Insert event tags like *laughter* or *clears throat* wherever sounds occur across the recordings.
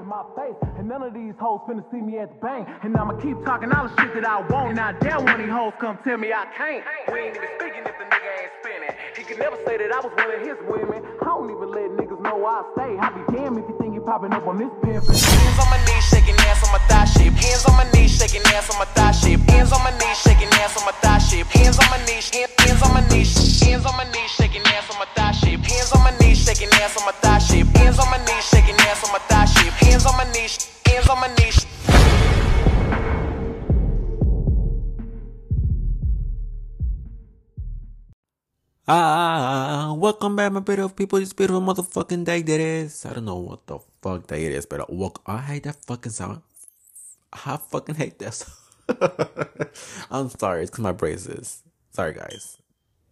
in my face. And none of these hoes finna see me at the bank. And I'ma keep talking all the shit that I want. And I one of these hoes come tell me I can't. We ain't even speaking if the nigga ain't spinning. He could never say that I was one of his women. I don't even let niggas know I stay. I be damn if you think you popping up on this pimpin'. Shape. Hands on my knees, shaking ass on my thigh shape. Hands on my knees, shaking ass on my thigh shape. Hands on my knees, hands on my knees, hands on my knees, shaking ass on my thigh shape. Hands on my knees, shaking ass on my thigh shape. Hands on my knees, shaking ass on my thigh shape. Hands on my knees, hands on my knees. Ah, welcome back, my beautiful people. This beautiful motherfucking day that is. I don't know what the fuck day it is, but welcome. I hate that fucking sound. I fucking hate this. *laughs* I'm sorry, it's because my braces. Sorry, guys.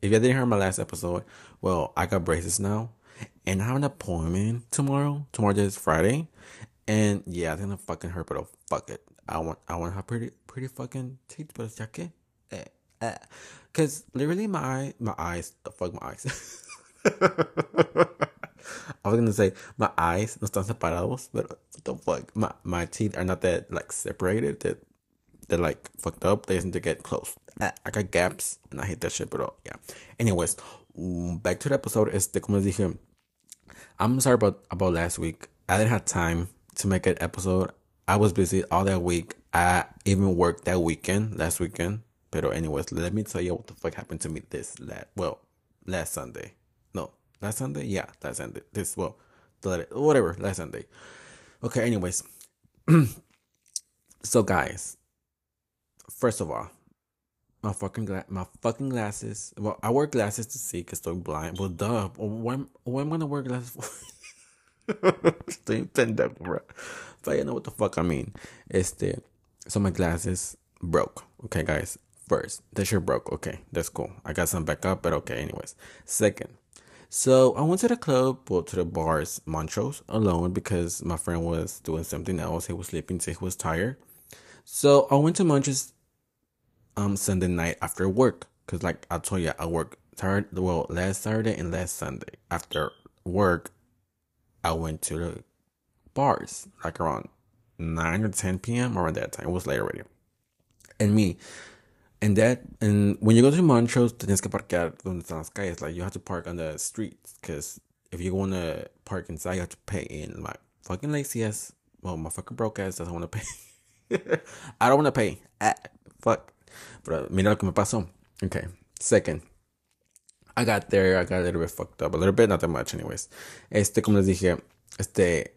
If you didn't hear my last episode, well, I got braces now, and I have an appointment tomorrow. Tomorrow is Friday, and yeah, it's gonna fucking hurt, but oh, fuck it. I want, I want to have pretty, pretty fucking teeth, but it's okay. Eh, eh. Cause literally my my eyes, the fuck my eyes. *laughs* I was gonna say my eyes no están separados, but the fuck? My my teeth are not that like separated. That they're like fucked up. They need to get close. I, I got gaps and I hate that shit, but oh, yeah. Anyways, mm, back to the episode. Este como dije, I'm sorry about about last week. I didn't have time to make an episode. I was busy all that week. I even worked that weekend, last weekend. Pero anyways, let me tell you what the fuck happened to me this last well, last Sunday. No, last Sunday? Yeah, last Sunday. This well, whatever, last Sunday. Okay, anyways. *clears throat* so guys, first of all, my fucking gla- my fucking glasses. Well, I wear glasses to see because I'm blind. Well, duh. When when am I gonna wear glasses for? *laughs* Pendejo, bro. But you know what the fuck I mean. Este, so my glasses broke. Okay, guys. First, the shit broke. Okay, that's cool. I got some backup, but okay. Anyways, second. So I went to the club, well, to the bars, Montrose, alone because my friend was doing something else. He was sleeping, so he was tired. So I went to Montrose um Sunday night after work because like I told you I work tired well last Saturday and last Sunday after work I went to the bars like around 9 or 10 p.m. around that time it was late already and me and that and when you go to Montrose tienes que parquear donde están las calles like you have to park on the streets because if you want to park inside you have to pay in my fucking lazy ass well my fucking broke ass doesn't want to pay *laughs* I don't want to pay ah, fuck Pero mira lo que me pasó. Okay. Second. I got there, I got a little bit fucked up. A little bit, not that much, anyways. Este, como les dije, este.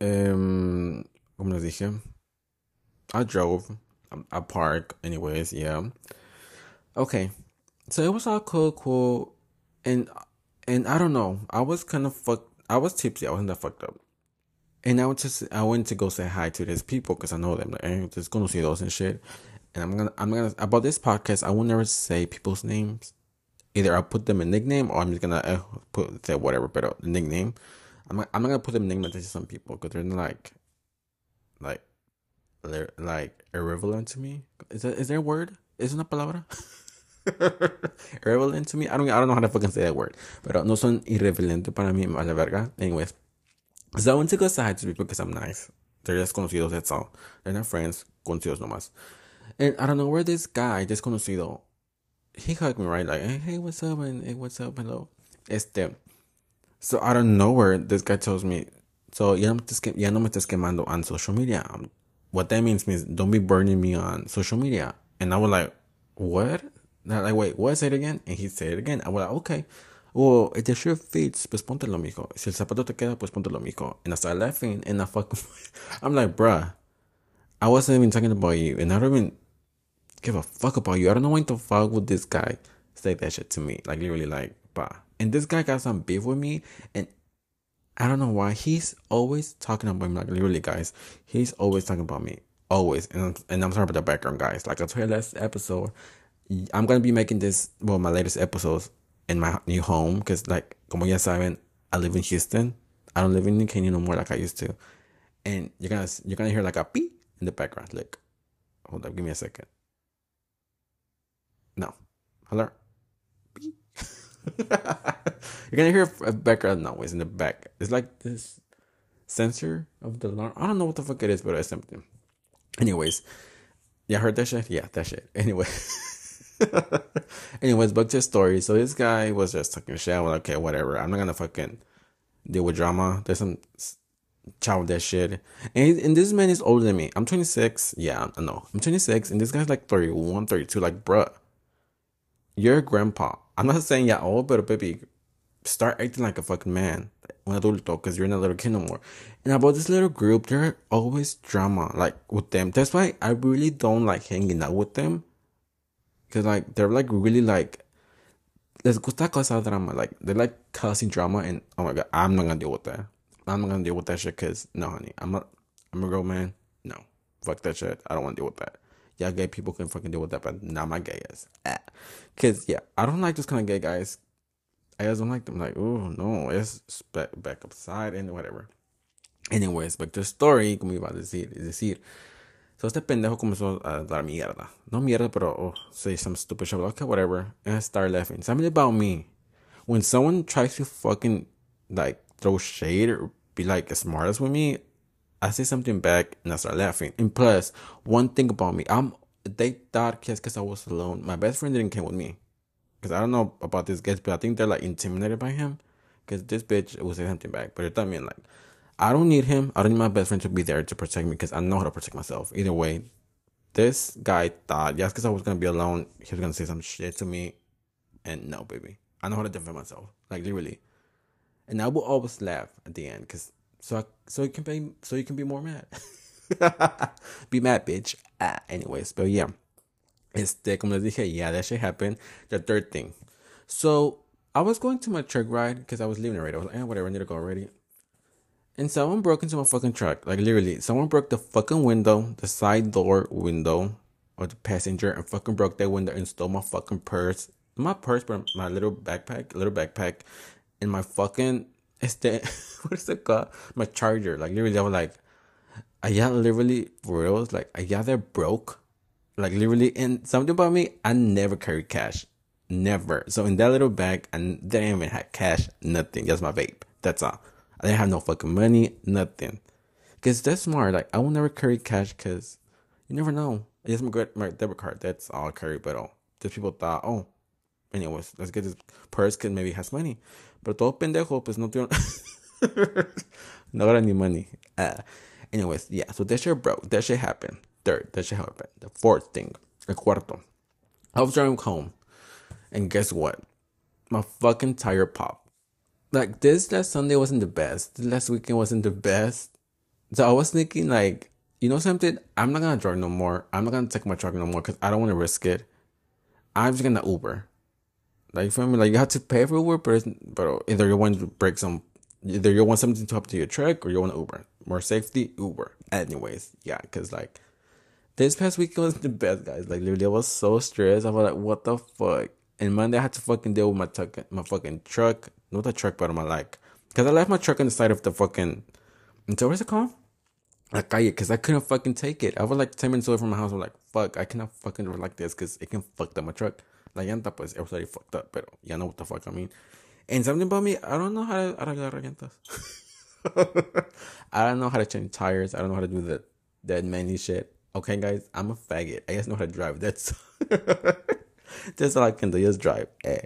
Um, como les dije, I drove. I park, anyways, yeah. Okay. So it was all cool, cool. And, and I don't know. I was kind of fucked. I was tipsy. I wasn't that fucked up. And I went to, I went to go say hi to these people because I know them. Like, hey, just gonna see those and shit and I'm gonna I'm gonna about this podcast. I will never say people's names. Either I'll put them a nickname or I'm just gonna uh, put say whatever, but the nickname. I'm I'm not gonna put them nicknames to some people because they're like like like irrelevant to me. Is that is there a word? Is una palabra? *laughs* irrelevant to me. I don't I don't know how to fucking say that word, but uh, no son irrelevante para mí. A la verga. Anyways, so I went to go hi to people because I'm nice. They're just conocidos. That's all. They're not friends. Conocidos nomás. And I don't know where this guy, desconocido, he hugged me, right? Like, hey, hey, what's up? And hey, what's up? Hello. Este. So out of nowhere, this guy tells me, so ya no me estés, ya no me estés quemando on social media. Um, what that means means don't be burning me on social media. And I was like, what? I like, wait, what? Say it again. And he said it again. I was like, okay. Well, if the shirt fits, pues póntelo, mijo. Si el zapato te queda, pues póntelo, mijo. And I started laughing, and I fucking, *laughs* I'm like, bruh, I wasn't even talking about you, and I don't even give a fuck about you. I don't know why the fuck would this guy say that shit to me. Like literally like bah. And this guy got some beef with me and I don't know why he's always talking about me. Like literally guys, he's always talking about me. Always. And I'm, and I'm sorry about the background guys. Like I told you last episode, I'm gonna be making this well my latest episodes in my new home because like como ya saben, I live in Houston. I don't live in New Caney no more like I used to. And you're gonna you're gonna hear like a beep in the background. Like hold up, give me a second. No. Hello? *laughs* You're gonna hear a background noise in the back. It's like this sensor of the alarm. I don't know what the fuck it is, but it's something. Anyways, yeah, heard that shit. Yeah, that shit. *laughs* Anyway. Anyways, back to the story. So this guy was just talking shit. I was like, okay, whatever. I'm not gonna fucking deal with drama. There's some child that shit. And, and this man is older than me. I'm 26. Yeah, I know. I'm 26, and this guy's like 31, 32. Like, bruh, you're a grandpa. I'm not saying you're old, but baby, start acting like a fucking man. Un adulto, because you're not a little kid no more. And about this little group, there are always drama, like, with them. That's why I really don't like hanging out with them. Because, like, they're, like, really, like, les gusta causar drama. Like, they like causing drama, and, oh my god, I'm not gonna deal with that. I'm not gonna deal with that shit because no, honey, I'm a I'm a girl man. No, fuck that shit. I don't want to deal with that. Yeah, gay people can fucking deal with that, but not my gay ass. Ah. Cause yeah, I don't like this kind of gay guys. I just don't like them. Like, oh no, it's back back upside and whatever. Anyways, but the story, como iba a decir, es decir, so este pendejo comenzó a dar mierda. No mierda, pero oh, say some stupid shit. Okay, whatever. And I start laughing. Something about me. When someone tries to fucking like throw shade or be like as smart as with me, I say something back and I start laughing. And plus, one thing about me, I'm they thought just because I was alone. My best friend didn't come with me. Cause I don't know about this guys, but I think they're like intimidated by him. Cause this bitch will say something back. But it doesn't mean like I don't need him. I don't need my best friend to be there to protect me because I know how to protect myself. Either way, this guy thought, yes, because I was gonna be alone, he was gonna say some shit to me. And no, baby. I know how to defend myself. Like literally and I will always laugh at the end because so I, so you can be so you can be more mad. *laughs* be mad, bitch. Ah, anyways, but yeah. Este, como les dije, yeah, that shit happened. The third thing. So I was going to my truck ride because I was leaving already. I was like, eh, whatever, I need to go already. And someone broke into my fucking truck. Like literally, someone broke the fucking window, the side door window of the passenger, and fucking broke that window and stole my fucking purse. My purse, but my little backpack, little backpack, in my fucking este *laughs* what is it called? My charger. Like literally I was like I got literally for real, like I got that broke. Like literally and something about me, I never carry cash. Never. So in that little bag I didn't even have cash, nothing. Just my vape. That's all. I didn't have no fucking money, nothing. Cause that's smart. Like I will never carry cash cause you never know. It's my, my debit card. That's all I carry. But oh, just people thought, oh, anyways, let's get this purse cause maybe has money. Pero todo pendejo, pues no tiene. *laughs* no got any money. Uh, anyways, yeah, so that shit broke. That shit happened. Third, that should happened. The fourth thing, el cuarto. I was driving home, and guess what? My fucking tire popped. Like this last Sunday wasn't the best. The last weekend wasn't the best. So I was thinking, like, you know something? I'm not gonna drive no more. I'm not gonna take my truck no more because I don't want to risk it. I'm just gonna Uber. Like you feel me? Like you have to pay for Uber, but, but either you want to break some, either you want something to happen to your truck or you want Uber. More safety, Uber. Anyways, yeah, because like this past week was the best, guys. Like literally, I was so stressed. I was like, what the fuck? And Monday, I had to fucking deal with my truck, my fucking truck, not the truck, but my like, because I left my truck on the side of the fucking. So what's it called? La calle, because I couldn't fucking take it. I was like 10 minutes away from my house. I'm like, fuck, I cannot fucking drive like this because it can fuck up my truck. Llanta, pues, it was already fucked up, pero ya know what the fuck I mean. And something about me, I don't know how to arreglar llantas. *laughs* I don't know how to change tires. I don't know how to do the that many shit. Okay, guys, I'm a faggot. I just know how to drive. That's *laughs* that's all I can do. Just drive. Eh.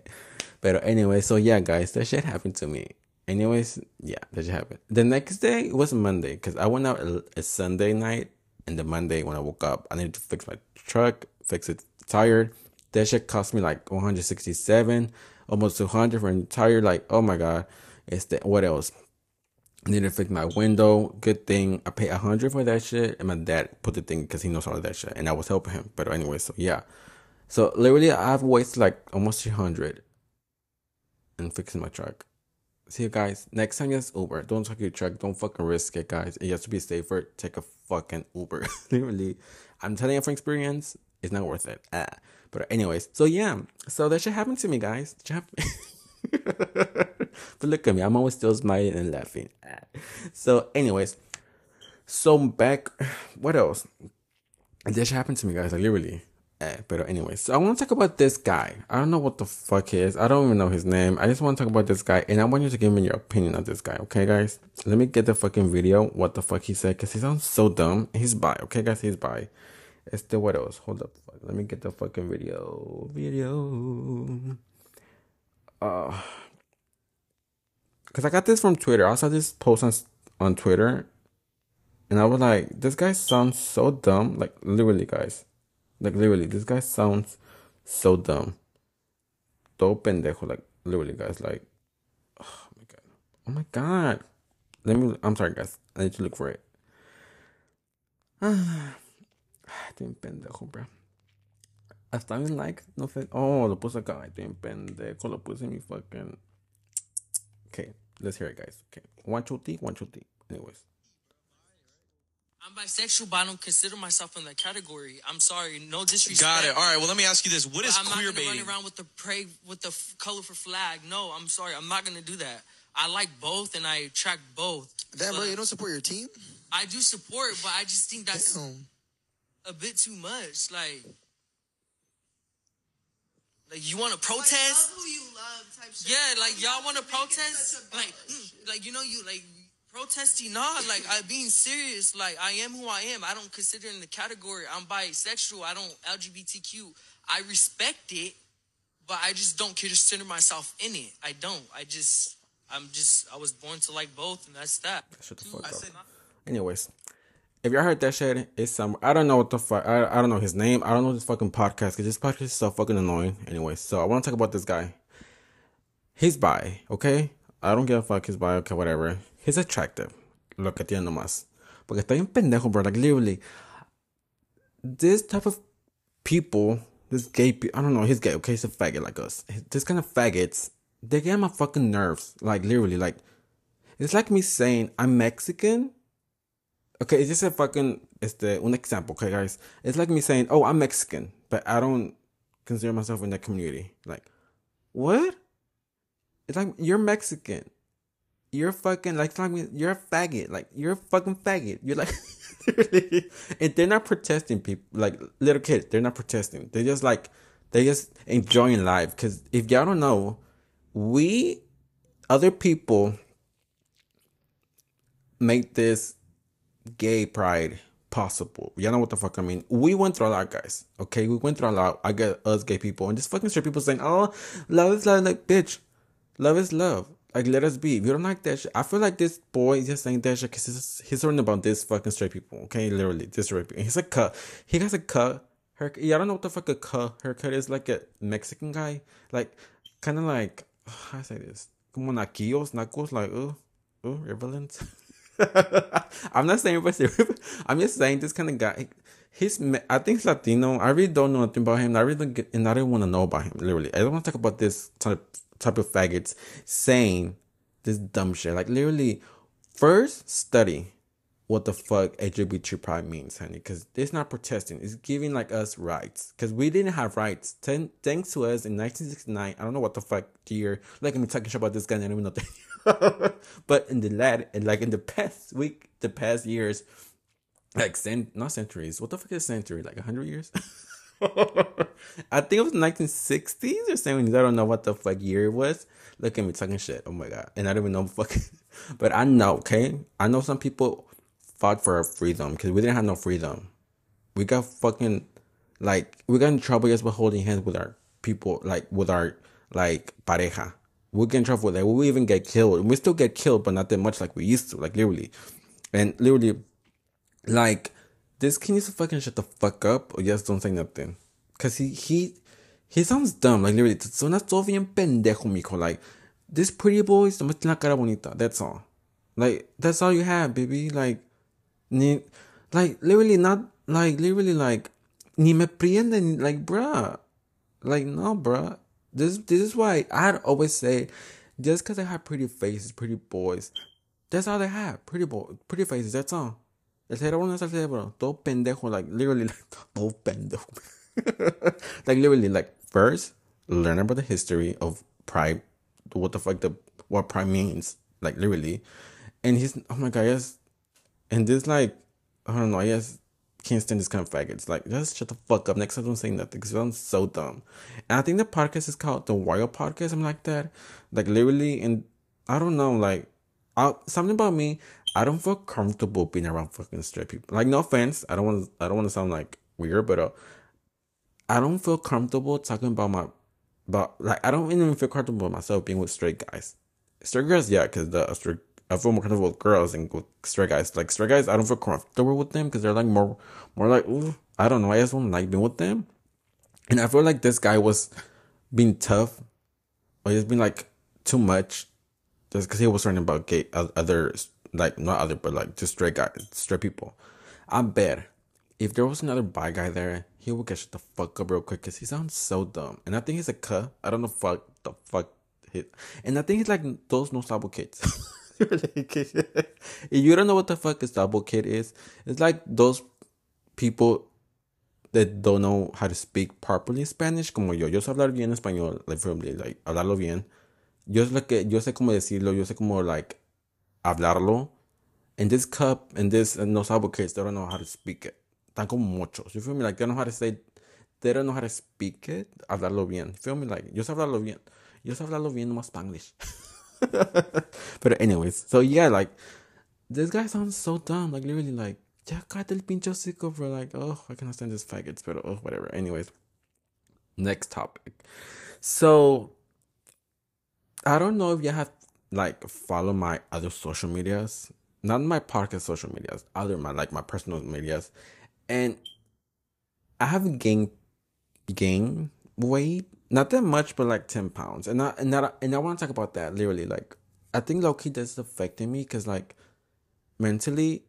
But anyway, so yeah, guys, that shit happened to me. Anyways, yeah, that shit happened. The next day was Monday because I went out a, a Sunday night, and the Monday when I woke up, I needed to fix my truck, fix it tired that shit cost me like 167, almost 200 for an entire like oh my god. It's the what else? To fix my window. Good thing I paid a 100 for that shit, and my dad put the thing because he knows all of that shit, and I was helping him. But anyway, so yeah. So literally, I've wasted like almost 300 in fixing my truck. See you guys. Next time, just Uber. Don't take your truck. Don't fucking risk it, guys. You have to be safer. Take a fucking Uber. *laughs* literally, I'm telling you from experience, it's not worth it. Ah. But anyways, so yeah, so that should happen to me, guys. *laughs* *laughs* but look at me, I'm always still smiling and laughing. *laughs* So, anyways, so back, what else? That should happen to me, guys. Like literally, Eh, but anyways, so I want to talk about this guy. I don't know what the fuck he is. I don't even know his name. I just want to talk about this guy, and I want you to give me your opinion on this guy. Okay, guys. Let me get the fucking video. What the fuck he said? Cause he sounds so dumb. He's bi. Okay, guys. He's bi. Este what else? Hold up. Let me get the fucking video. Video. Uh, cause I got this from Twitter. I saw this post on on Twitter, and I was like, this guy sounds so dumb. Like literally, guys. Like literally, this guy sounds so dumb. Todo pendejo. Like literally, guys. Like, oh my god. Oh my god. Let me. I'm sorry, guys. I need to look for it. *sighs* Ah, pendejo, bro. Hasta bien like, no sé. Oh, lo puse acá. Estoy un pendejo. Lo puse en mi fucking. Okay, let's hear it, guys. Okay, one, two, three, one, two, three. Anyways. I'm bisexual, but I don't consider myself in that category. I'm sorry, no disrespect. Got it. All right. Well, let me ask you this: What but is I'm queer not gonna baiting? run around with the pray with the f- colorful flag. No, I'm sorry, I'm not gonna do that. I like both, and I attract both. Damn, bro, you don't support your team? I do support, but I just think that's Damn. a bit too much. Like, like you want to protest? Like, love who you love type shit. Yeah, like y'all want to protest, like, mm, like you know, you like protesting. Nah, like I being serious. Like I am who I am. I don't consider in the category. I'm bisexual. I don't LGBTQ. I respect it, but I just don't consider myself in it. I don't. I just, I'm just, I was born to like both, and that's that. Shut the fuck up. Anyways, if y'all heard that shit, it's some. I don't know what the fuck. I, I don't know his name. I don't know this fucking podcast because this podcast is so fucking annoying. Anyway, so I want to talk about this guy. He's bi, okay? I don't give a fuck. He's bi, okay, whatever. He's attractive. Lo que tiene nomás. Porque está bien pendejo, bro. Like, literally. This type of people, this gay people, I don't know, he's gay, okay? He's a faggot like us. This kind of faggots, they get on my fucking nerves. Like, literally, like, it's like me saying I'm Mexican. Okay, it's just a fucking it's the un example, okay guys. It's like me saying, Oh, I'm Mexican, but I don't consider myself in that community. Like, what? It's like you're Mexican. You're fucking like you're a faggot. Like you're a fucking faggot. You're like *laughs* and they're not protesting people like little kids, they're not protesting. They're just like they're just enjoying life. Cause if y'all don't know, we other people make this gay pride possible. Y'all know what the fuck I mean. We went through a lot, guys. Okay, we went through a lot. I get us gay people and just fucking straight people saying, "Oh, love is love." Like, bitch, love is love. Like, let us be. If you don't like that shit, I feel like this boy is just saying that shit because he's, he's learning about this fucking straight people. Okay, literally, this straight people. He's a cut. He has a cut. Her, yeah, I don't know what the fuck a cut haircut is. Like a Mexican guy, like kind of like how I say this, como naquillos, nacos, like oh, oh, irrelevant. *laughs* *laughs* I'm not saying everybody's. *laughs* I'm just saying this kind of guy. He's, I think he's Latino. I really don't know nothing about him. I really don't get, and I don't want to know about him. Literally, I don't want to talk about this type type of faggots saying this dumb shit. Like literally, first study what the fuck LGBT pride means, honey. Because it's not protesting. It's giving like us rights. Because we didn't have rights. Ten, thanks to us in 1969. I don't know what the fuck year. Like I'm talking shit about this guy. I don't even know. *laughs* but in the lad, and like in the past week, the past years, like cent, not centuries. What the fuck is century? Like hundred years? *laughs* I think it was 1960s or 70s. I don't know what the fuck year it was. Look at me talking shit. Oh my god. And I don't even know fucking. *laughs* But I know, okay? I know some people fought for our freedom because we didn't have no freedom. We got fucking like we got in trouble just by holding hands with our people, like with our like pareja. We get in trouble with that. We even get killed. We still get killed, but not that much like we used to. Like literally, and literally, like this kid needs to fucking shut the fuck up or just don't say nothing. Cause he he he sounds dumb. Like literally, suena todo bien pendejo, mijo. Like this pretty boy nomás tiene la cara bonita. That's all. Like that's all you have, baby. Like ni like literally not like literally like ni me prende like bruh. Like no bruh. This this is why I'd always say just cause they have pretty faces, pretty boys, that's all they have. Pretty boy pretty faces, that's all. El cerebro no es el cerebro. Todo pendejo, like literally like *laughs* todo pendejo. *laughs* like literally like first learn about the history of pride, what the fuck the what pride means. Like literally. And he's oh my god, yes. And this like I don't know, I guess can't stand this kind of faggots. Like, just shut the fuck up. Next time, don't say nothing because I'm so dumb. And I think the podcast is called the Wild Podcast, something like that. Like, literally, and I don't know, like, I, something about me, I don't feel comfortable being around fucking straight people. Like, no offense, I don't want, I don't want to sound like weird, but uh, I don't feel comfortable talking about my, but like, I don't even feel comfortable myself being with straight guys. Straight girls, yeah, because the straight I feel more comfortable with girls and with straight guys. Like straight guys, I don't feel comfortable with them because they're like more, more like, ooh, I don't know. I just don't like being with them. And I feel like this guy was being tough, or he's been like too much, just because he was learning about gay other, like not other, but like just straight guys, straight people. I bet if there was another bi guy there, he would get shut the fuck up real quick because he sounds so dumb. And I think he's a cuh. I don't know fuck the fuck. He, and I think he's like those no sabo *laughs* kids. if you don't know what the fuck a double kid is, it's like those people that don't know how to speak properly Spanish, como yo. Yo sé hablar bien español, like, firmly, like, hablarlo bien. Yo, sé que, yo sé cómo decirlo, yo sé cómo, like, hablarlo. And this cup and this and those kids, they don't know how to speak it. Están como muchos. You feel me? Like, they don't know how to say, they don't know how to speak it, hablarlo bien. You feel me? Like, yo sé hablarlo bien. Yo sé hablarlo bien, nomás Spanglish. *laughs* *laughs* but anyways, so yeah, like this guy sounds so dumb. Like literally, like ya el pinche hocico for like, oh, I cannot stand this faggots, but oh, whatever. Anyways, next topic. So I don't know if you have like follow my other social medias, not my podcast social medias, other my like my personal medias, and I have gained gained weight not that much, but like ten pounds, and I and I and I want to talk about that literally. Like, I think Loki does affecting me because like mentally,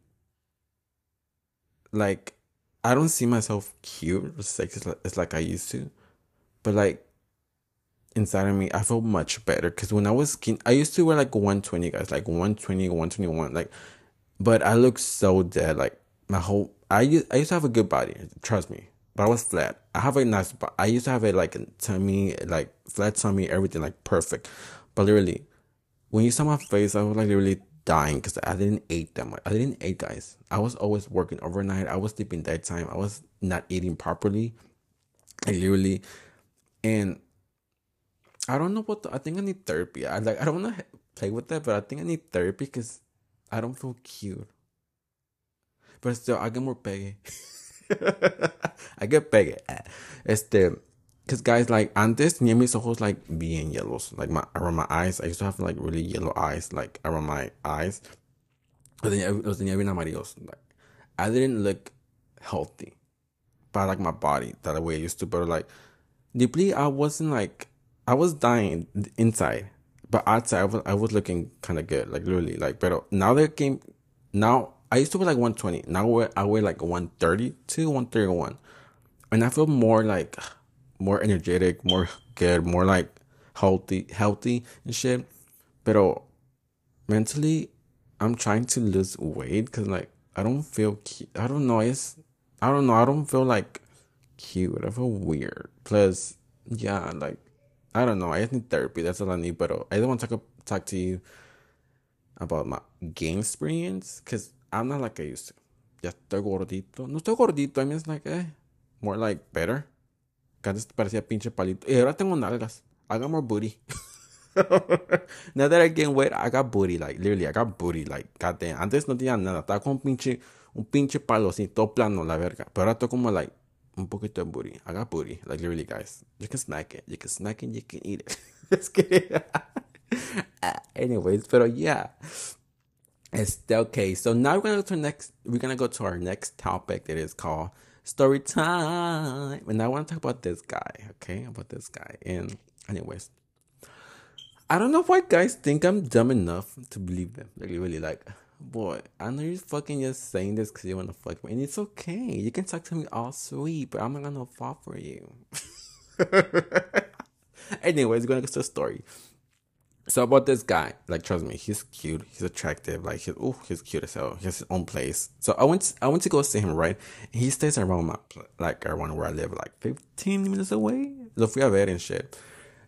like I don't see myself cute or sexy as like, I used to, but like inside of me, I feel much better because when I was skin, I used to wear like one twenty guys, like 120, 121, like, but I look so dead. Like my whole, I used, I used to have a good body. Trust me but I was flat. I have a nice, but I used to have a like tummy, like flat tummy, everything like perfect. But literally, when you saw my face, I was like literally dying because I didn't eat that much. I didn't eat, guys. I was always working overnight. I was sleeping daytime. I was not eating properly, like literally, and I don't know what. The, I think I need therapy. I like. I don't want to play with that, but I think I need therapy because I don't feel cute. But still, I get more peggy. *laughs* *laughs* I get pegue. Este, because guys, like antes tenía mis ojos like bien yellows, like my around my eyes. I used to have like really yellow eyes, like around my eyes. Los tenía, los tenía bien amarillos. Like I didn't look healthy, but like my body that way I used to. But like deeply, I wasn't like I was dying inside, but outside I was I was looking kind of good, like literally, like. But now that came, now I used to weigh like 120. Now I weigh, like 132, 131. And I feel more like more energetic, more good, more like healthy, healthy and shit. But mentally, I'm trying to lose weight because like I don't feel cute. I don't know. It's I don't know. I don't feel like cute. I feel weird. Plus, yeah, like I don't know. I just need therapy. That's all I need. But I don't want to talk talk to you about my game experience because I'm not like I used to. Ya estoy gordito. No estoy gordito. I mean, it's like, eh, more like better. Que antes parecía pinche palito. Y ahora tengo nalgas. I got more booty. *laughs* now that I gain weight, I got booty. Like, literally, I got booty. Like, goddamn. Antes no tenía nada. Estaba con pinche, un pinche palo así, todo plano, la verga. Pero ahora estoy como, like, un poquito de booty. I got booty. Like, literally, guys. You can snack it. You can snack it. You can eat it. *laughs* Just kidding. *laughs* Anyways, pero yeah. It's okay. So now we're gonna go to next. We're gonna go to our next topic that is called story time, and I want to talk about this guy. Okay, about this guy. And anyways, I don't know why guys think I'm dumb enough to believe them. Like really, like boy, I know you're fucking just saying this because you want to fuck me, and it's okay. You can talk to me all sweet, but I'm not gonna fall for you. *laughs* anyways, we're gonna go to the story. So about this guy, like trust me, he's cute, he's attractive, like he's oh he's cute as hell. He has his own place. So I went I went to go see him, right? He stays around my like around where I live, like fifteen minutes away. So fui a ver and shit.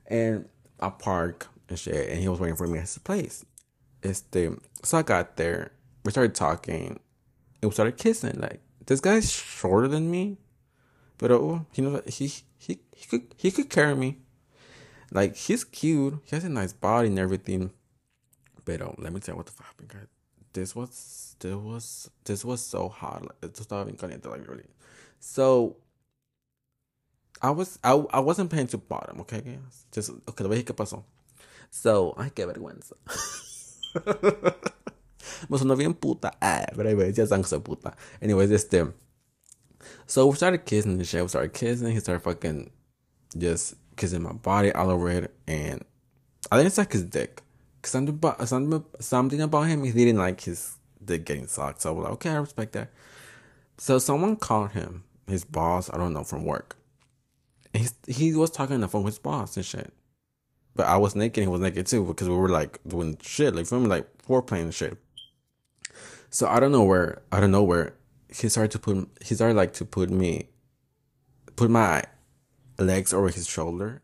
And I park and shit, and he was waiting for me at his place. Este, so I got there, we started talking, and we started kissing, like this guy's shorter than me, but oh, he knows he he he could he could carry me. Like he's cute. He has a nice body and everything. But um, let me tell you what the fuck happened, guys. This was this was this was so hard. Like, esto estaba bien caliente, like really. So I was I, I wasn't paying to bottom, okay, guys. Just okay, voy a decir qué pasó. So, ay, qué vergüenza. *laughs* Me sonó bien puta. Ah, but anyways, ya que soy puta. Anyways, este. So we started kissing and shit. We started kissing. He started fucking just kissing my body all over it. And I didn't suck his dick. Cause something about, something, something about him, he didn't like his dick getting sucked. So I was like, okay, I respect that. So someone called him, his boss, I don't know, from work. He, he was talking on the phone with his boss and shit. But I was naked, he was naked too, because we were like doing shit, like filming, like foreplay and shit. So I don't know where, I don't know where he started to put, he started like to put me, put my legs over his shoulder,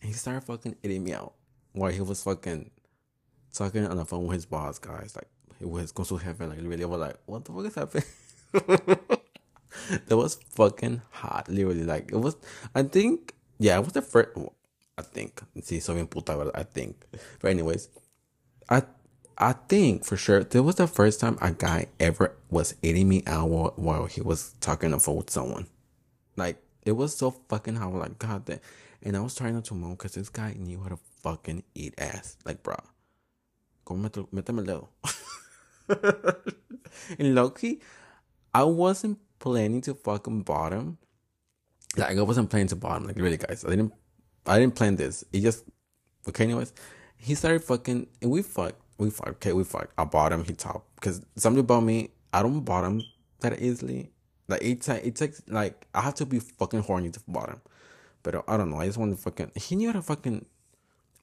and he started fucking eating me out while he was fucking talking on the phone with his boss, guys. Like, he was going su jefe, like, really, I was like, what the fuck is happening? *laughs* that was fucking hot, literally. Like, it was, I think, yeah, it was the first, I think, See, bien puta, I think. But anyways, I, I think for sure, that was the first time a guy ever was eating me out while, while he was talking on the phone with someone. Like, it was so fucking hot, like, god damn. And I was trying not to moan because this guy knew how to fucking eat ass. Like, bro. Como méteme el dedo. *laughs* and Loki, I wasn't planning to fucking bottom. Like I wasn't planning to bottom. Like really, guys, I didn't. I didn't plan this. It just okay. Anyways, he started fucking, and we fucked. We fucked. Okay, we fucked. I bottom. He top. Because something about me, I don't bottom that easily. Like it, ta- it takes like I have to be fucking horny to bottom. But I don't know. I just want to fucking. He knew how to fucking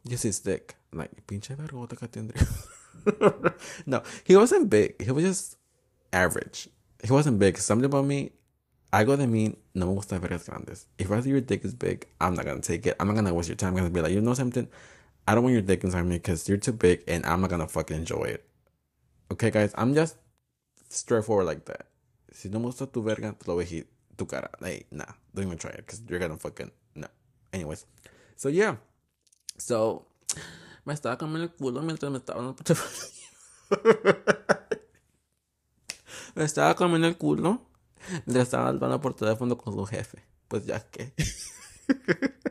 use his dick. Like pinche vergota que tendría. *laughs* no, he wasn't big. He was just average. He wasn't big. Something about me, I algo de mí no me gusta vergas grandes. If I see your dick is big, I'm not gonna take it. I'm not gonna waste your time. I'm gonna be like, you know something? I don't want your dick inside me because you're too big and I'm not gonna fucking enjoy it. Okay, guys? I'm just straightforward like that. Si no gusta tu verga, te lo voy a tu cara. Hey, nah, don't even try it because you're gonna fucking, no. Anyways, so yeah. So, me estaba comiendo el culo mientras me estaba *laughs* me estaba comiendo el culo mientras estaba hablando por teléfono con su jefe. Pues ya que. *laughs*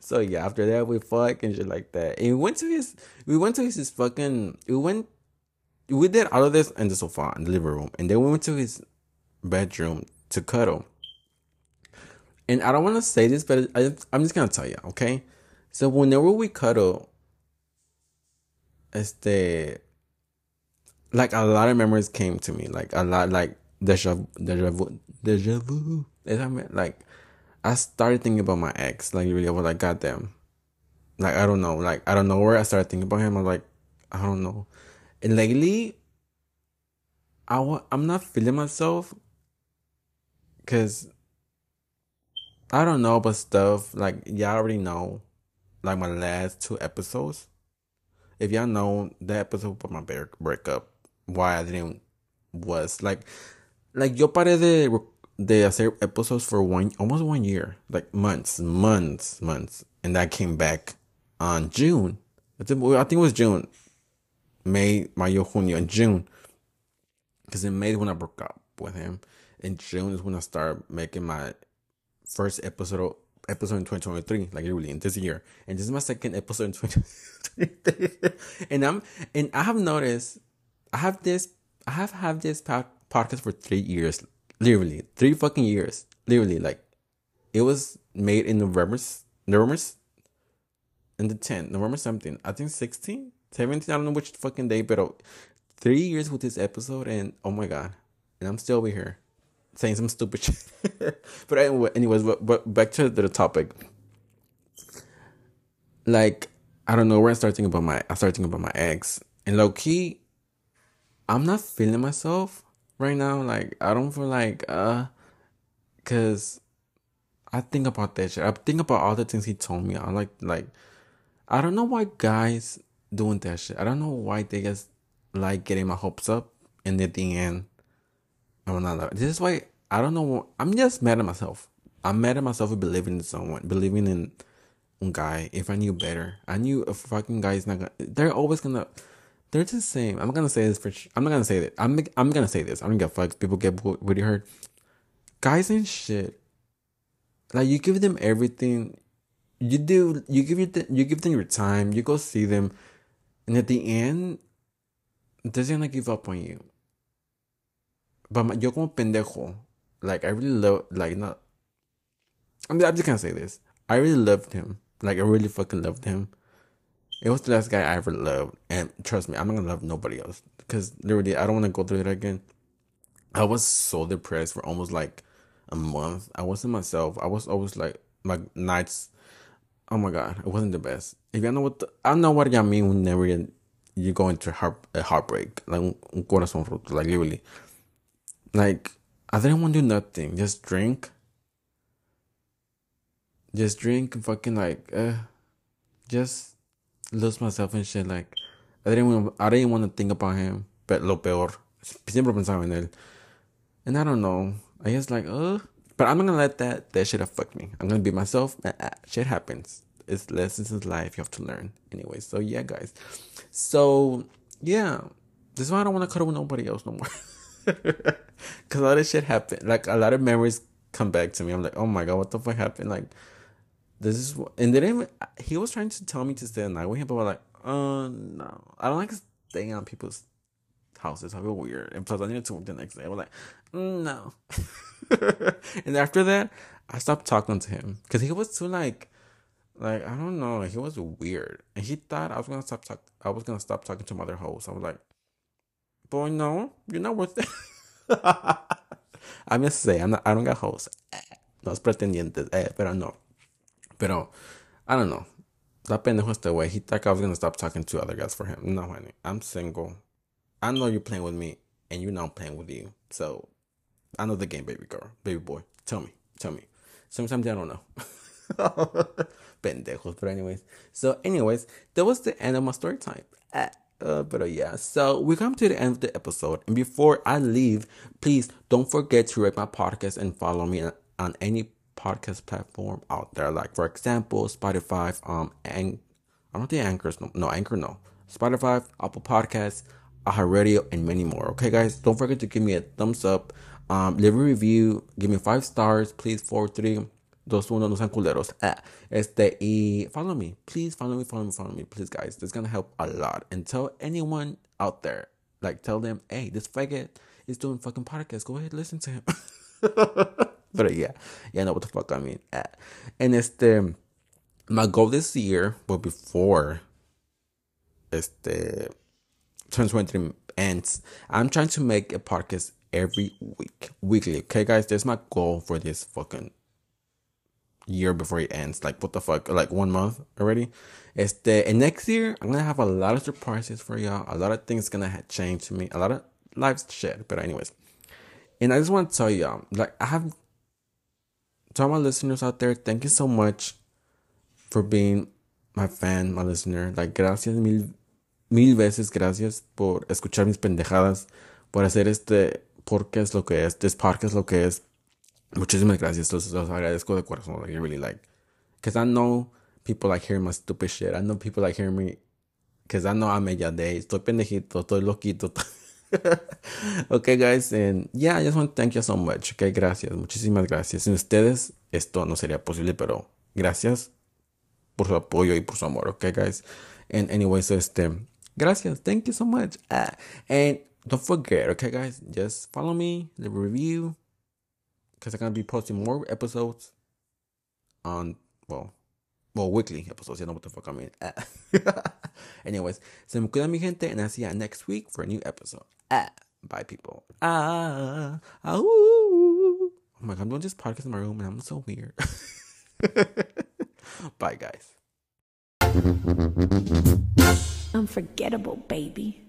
so yeah, after that we fuck and shit like that. And we went to his we went to his fucking we went we did all of this in the sofa in the living room. And then we went to his bedroom to cuddle. And I don't want to say this, but I, I'm just gonna tell you, okay? So whenever we cuddle, este, like a lot of memories came to me, like a lot, like deja, deja vu, deja vu. That mean? Like, I started thinking about my ex, like really, I was like, goddamn, like I don't know, like I don't know where I started thinking about him. I'm like, I don't know, and lately, I I'm not feeling myself, cause I don't know, but stuff. Like y'all already know, like my last two episodes. If y'all know the episode about my break breakup, why I didn't was like, like yo paré de de hacer episodes for one almost one year, like months, months, months, and I came back on June. I think it was June, May, Mayo, Junio, and June. Because in May when I broke up with him. In June is when I started making my first episode episode in 2023 like really in this year and this is my second episode in 2023 *laughs* and i'm and i have noticed i have this i have had this pod- podcast for three years literally three fucking years literally like it was made in november november in the 10th november something i think 16 17 i don't know which fucking day but three years with this episode and oh my god and i'm still over here saying some stupid *laughs* shit. but anyway, anyways, but, but back to the topic. Like, I don't know where I start thinking about my I start thinking about my ex. And low key, I'm not feeling myself right now. Like I don't feel like uh cause I think about that shit. I think about all the things he told me. I like like I don't know why guys doing that shit. I don't know why they just like getting my hopes up and at the end I'm not. This is why I don't know. I'm just mad at myself. I'm mad at myself for believing in someone, believing in a guy. If I knew better, I knew a fucking guy is not gonna. They're always gonna. They're the same. I'm gonna say this for. I'm not gonna say that. I'm. I'm gonna say this. I don't give a fuck. People get really hurt. Guys and shit. Like you give them everything. You do. You give it. You give them your time. You go see them, and at the end, they're gonna give up on you. But my- yo como pendejo, like I really love, like not. I mean, I'm just gonna say this. I really loved him. Like I really fucking loved him. It was the last guy I ever loved, and trust me, I'm not gonna love nobody else because literally, I don't want to go through it again. I was so depressed for almost like a month. I wasn't myself. I was always like my nights. Oh my god, it wasn't the best. If you know what the, I know what y'all mean whenever you, you go into heart, a heartbreak, like un, un corazón roto, like literally. Like I didn't want to do nothing, just drink, just drink and fucking like, uh, just lose myself and shit. Like I didn't want, I didn't want to think about him, but lo peor, siempre pensaba en él. And I don't know. I just like, uh, but I'm not gonna let that that shit affect me. I'm gonna be myself. Uh, shit happens. It's lessons in life you have to learn. Anyway, so yeah, guys. So yeah, this is why I don't want to cuddle with nobody else no more. *laughs* Cause a lot of shit happened. Like a lot of memories come back to me. I'm like, oh my god, what the fuck happened? Like this is and then he was trying to tell me to stay the night with him, but I'm like, uh, no, I don't like staying on people's houses. I feel weird, and plus I needed to work the next day. I was like, mm, no. *laughs* and after that, I stopped talking to him because he was too like, like I don't know, he was weird, and he thought I was gonna stop talk. I was gonna stop talking to mother hoes. I was like, boy, no, you're not worth it. I'm just saying, I'm not, I don't got hoes. No pretendientes, eh, pero no. Pero, I don't know. That pendejo este way. He thought I was gonna stop talking to other guys for him. No, honey. I'm single. I know you're playing with me, and you know I'm playing with you. So, I know the game, baby girl, baby boy. Tell me, tell me. Sometimes I don't know. *laughs* Pendejos, but anyways. So, anyways, that was the end of my story time. Uh, uh, but uh, yeah, so we come to the end of the episode, and before I leave, please don't forget to rate my podcast and follow me on, any podcast platform out there. Like for example, Spotify, um, and I don't think Anchor's no, no Anchor, no Spotify, Apple Podcasts, iHeartRadio, and many more. Okay, guys, don't forget to give me a thumbs up, um, leave a review, give me five stars, please. Four, three, dos, uno, no sean culeros. Ah, este y follow me, please. Follow me, follow me, follow me, please, guys. This is gonna help a lot. And tell anyone out there, like, tell them, hey, this faggot is doing fucking podcast. Go ahead, listen to him. *laughs* But yeah, yeah, know what the fuck I mean. Uh, And este, my goal this year, well, before este 2023 ends, I'm trying to make a podcast every week, weekly. Okay, guys, that's my goal for this fucking year before it ends. Like, what the fuck? Like one month already. Este, and next year, I'm gonna have a lot of surprises for y'all. A lot of things gonna ha- change to me. A lot of lives shit. But anyways, and I just want to tell y'all, like, I have to all my listeners out there, thank you so much for being my fan, my listener. Like, gracias mil, mil veces, gracias por escuchar mis pendejadas, por hacer este podcast lo que es, this podcast lo que es. Muchísimas gracias, los, los agradezco de corazón. Like, I really like, because I know people like hearing my stupid shit. I know people like hearing me, because I know I'm ella day. Estoy pendejito, estoy loquito. *laughs* okay, guys, and yeah, I just want to thank you so much. Okay, gracias, muchísimas gracias. Sin ustedes, esto no sería posible, pero gracias por su apoyo y por su amor. Okay, guys. And anyways, este, gracias, thank you so much. Ah, and don't forget, okay, guys, just follow me, leave a review, because I'm gonna be posting more episodes on, well, well, weekly episodes. You know what the fuck I mean. Ah. *laughs* Anyways, se me cuida mi gente, and I'll see you next week for a new episode. Ah, bye, people. Ah, ah, ooh. Oh my god, I'm doing this podcast in my room, and I'm so weird. *laughs* bye, guys. Unforgettable, baby.